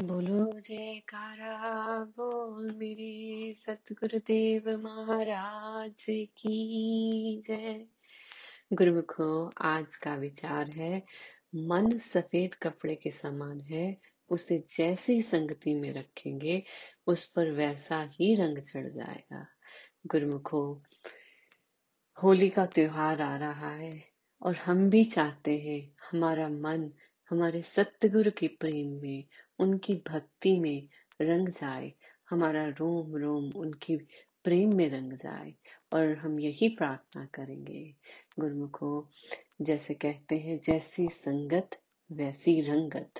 बोलो जयकारा, बोल मेरे सतगुरुदेव महाराज की जय। गुरुमुखो, आज का विचार है, मन सफ़ेद कपड़े के समान है, उसे जैसी संगति में रखेंगे, उस पर वैसा ही रंग चढ़ जाएगा। गुरुमुखो, होली का त्योहार आ रहा है, और हम भी चाहते हैं, हमारा मन हमारे सतगुरु के प्रेम में, उनकी भक्ति में रंग जाए, हमारा रोम रोम उनकी प्रेम में रंग जाए और हम यही प्रार्थना करेंगे। गुरुमुखो, जैसे कहते हैं, जैसी संगत, वैसी रंगत।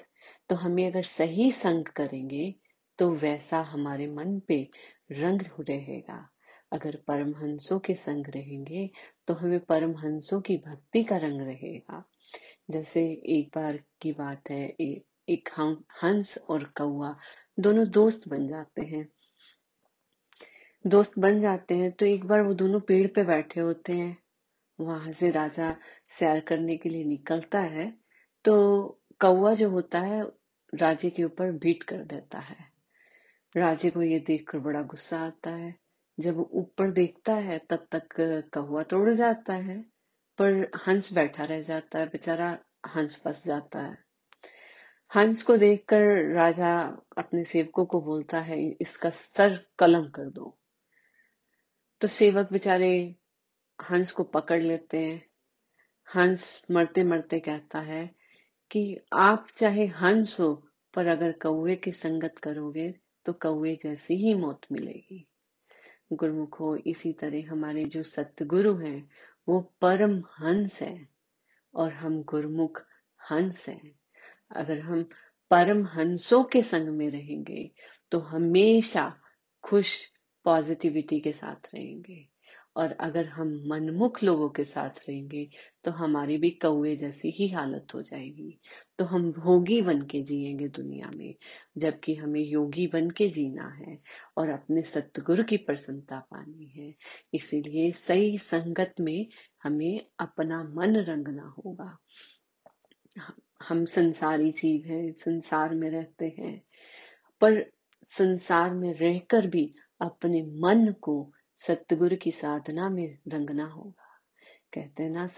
तो हमें अगर सही संग करेंगे तो वैसा हमारे मन पे रंग रहेगा। अगर परमहंसों के संग रहेंगे तो हमें परमहंसों की भक्ति का रंग रहेगा। जैसे एक बार की बात है ए, एक हंस और कौआ दोनों दोस्त बन जाते हैं। दोस्त बन जाते हैं तो एक बार वो दोनों पेड़ पे बैठे होते हैं। वहाँ से राजा सैर करने के लिए निकलता है तो कौआ जो होता है राजे के ऊपर बीट कर देता है। राजे को ये देखकर बड़ा गुस्सा आता है। जब ऊपर देखता है तब तक कौआ तोड़ जाता है। पर हंस बैठा रह जाता है, बेचारा हंस फंस जाता है। हंस को देखकर राजा अपने सेवकों को बोलता है, इसका सर कलम कर दो। तो सेवक बेचारे हंस को पकड़ लेते हैं। हंस मरते मरते कहता है कि आप चाहे हंस हो, पर अगर कौए की संगत करोगे तो कौए जैसी ही मौत मिलेगी। गुरुमुख, इसी तरह हमारे जो सतगुरु हैं वो परम हंस है और हम गुरमुख हंस हैं। अगर हम परम हंसों के संग में रहेंगे तो हमेशा खुश पॉजिटिविटी के साथ रहेंगे। और अगर हम मनमुख लोगों के साथ रहेंगे तो हमारी भी कौए जैसी ही हालत हो जाएगी। तो हम भोगी बन के जिएँगे दुनिया में, जबकि हमें योगी बन के जीना है और अपने सतगुरु की प्रसन्नता पानी है। इसीलिए सही संगत में हमें अपना मन रंगना होगा। हम संसारी जीव हैं, संसार में रहते हैं, पर संसार में रहकर भी अपने मन को सतगुरु की साधना में रंगना होगा। कहते ना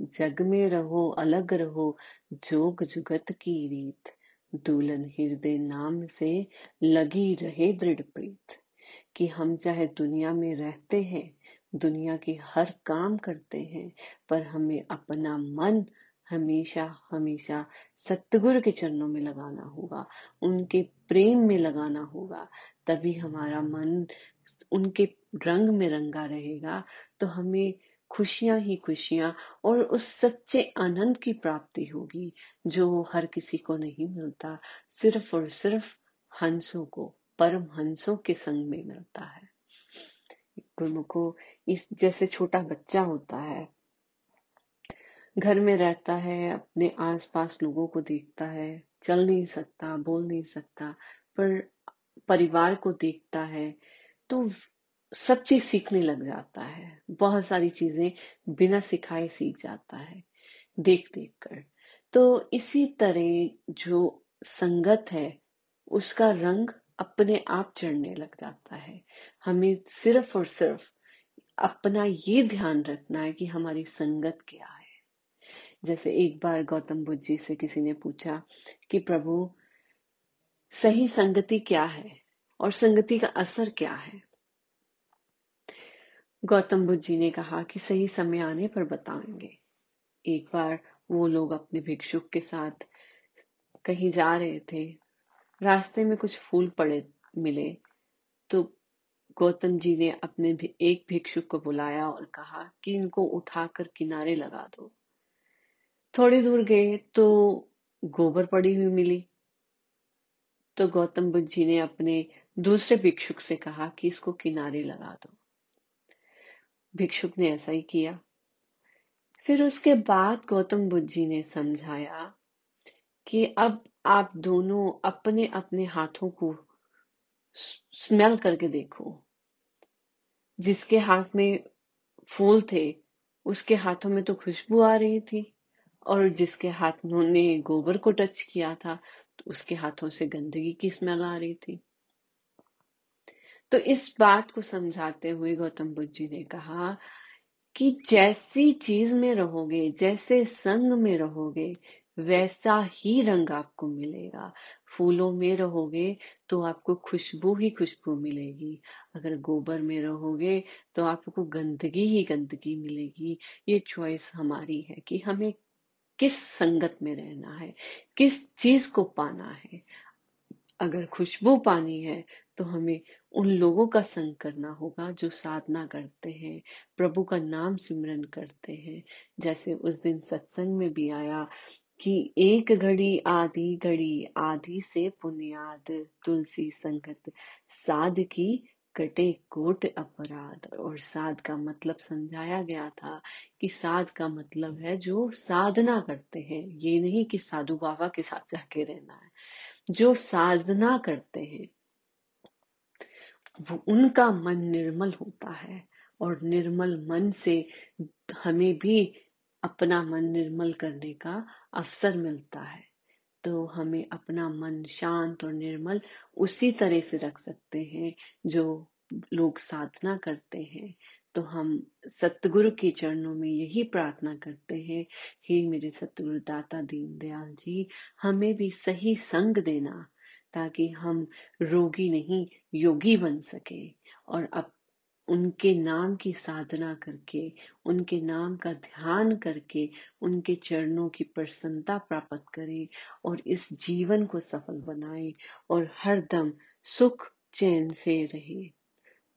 जग में रहो, अलग रहो, जोग जुगत की रीत। दुल्हन हृदय नाम से लगी रहे दृढ़ प्रीत। कि हम चाहे दुनिया में रहते हैं, दुनिया के हर काम करते हैं, पर हमें अपना मन हमेशा हमेशा सतगुरु के चरणों में लगाना होगा, उनके प्रेम में लगाना होगा, तभी हमारा मन उनके रंग में रंगा रहेगा तो हमें खुशियाँ ही खुशियाँ और उस सच्चे आनंद की प्राप्ति होगी जो हर किसी को नहीं मिलता। सिर्फ़ और सिर्फ़ हंसों को, परम हंसों के संग में मिलता है। गुरुमुखो, इस जैसे छोटा बच्चा होता है, घर में रहता है, अपने आसपास लोगों को देखता है, चल नहीं सकता, बोल नहीं सकता, पर परिवार को देखता है तो सब चीज़ सीखने लग जाता है। बहुत सारी चीज़ें बिना सिखाए सीख जाता है, देख देख कर तो इसी तरह जो संगत है, उसका रंग अपने आप चढ़ने लग जाता है। हमें सिर्फ़ और सिर्फ़ अपना ये ध्यान रखना है कि हमारी संगत क्या है। जैसे एक बार गौतम बुद्ध जी से किसी ने पूछा कि प्रभु, सही संगति क्या है? और संगति का असर क्या है? गौतम बुद्ध जी ने कहा कि सही समय आने पर बताएँगे। एक बार वो लोग अपने भिक्षुक के साथ कहीं जा रहे थे। रास्ते में कुछ फूल पड़े, मिले। तो गौतम जी ने अपने भी, एक भिक्षुक को बुलाया और कहा कि इनको उठाकर किनारे लगा दो। थोड़ी दूर गए तो गोबर पड़ी हुई मिली। तो गौतम बुद्ध जी ने अपने दूसरे भिक्षुक से कहा कि इसको किनारे लगा दो। भिक्षुक ने ऐसा ही किया। फिर उसके बाद गौतम बुद्ध जी ने समझाया कि अब आप दोनों अपने अपने हाथों को स्मेल करके देखो। जिसके हाथ में फूल थे, उसके हाथों में तो खुशबू आ रही थी और जिसके हाथ ने गोबर को टच किया था तो उसके हाथों से गंदगी की स्मेल आ रही थी। तो इस बात को समझाते हुए गौतम बुद्ध जी ने कहा कि जैसी चीज़ में रहोगे, जैसे संग में रहोगे, वैसा ही रंग आपको मिलेगा। फूलों में रहोगे तो आपको खुशबू ही खुशबू मिलेगी। अगर गोबर में रहोगे तो आपको गंदगी ही गंदगी मिलेगी। ये चॉइस हमारी है कि हमें किस संगत में रहना है, किस चीज़ को पाना है। अगर खुशबू पानी है तो हमें उन लोगों का संग करना होगा जो साधना करते हैं, प्रभु का नाम सिमरन करते हैं। जैसे उस दिन सत्संग में भी आया कि एक घड़ी आधी घड़ी, आधी से पुनियाद तुलसी संगत, साध की कटे कोट अपराध। और साध का मतलब समझाया गया था कि साध का मतलब है जो साधना करते हैं। ये नहीं कि साधु बाबा के साथ जाके रहना है। जो साधना करते हैं, वो उनका मन निर्मल होता है और निर्मल मन से हमें भी अपना मन निर्मल करने का अवसर मिलता है। तो हमें अपना मन शांत और निर्मल उसी तरह से रख सकते हैं जो लोग साधना करते हैं। तो हम सतगुरु के चरणों में यही प्रार्थना करते हैं कि मेरे सतगुरु दाता दीनदयाल जी, हमें भी सही संग देना, ताकि हम रोगी नहीं, योगी बन सके और अब उनके नाम की साधना करके, उनके नाम का ध्यान करके, उनके चरणों की प्रसन्नता प्राप्त करें और इस जीवन को सफल बनाए और हर दम सुख, चैन से रहे।